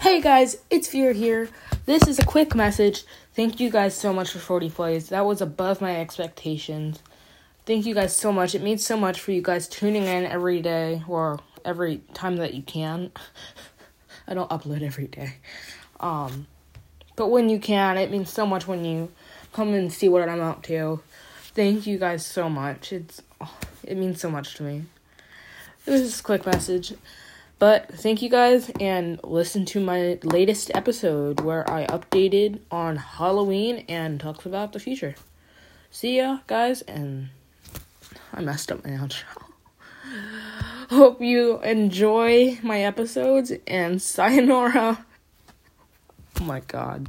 Hey guys, it's Fury here. This is a quick message. Thank you guys so much for 40 plays. That was above my expectations. Thank you guys so much. It means so much for you guys tuning in every day or every time that you can. I don't upload every day. Um, but when you can, it means so much when you come and see what I'm up to. Thank you guys so much. It's it means so much to me. This is a quick message. But thank you guys and listen to my latest episode where I updated on Halloween and talks about the future. See ya, guys, and I messed up my outro. Hope you enjoy my episodes and sayonara. Oh my god.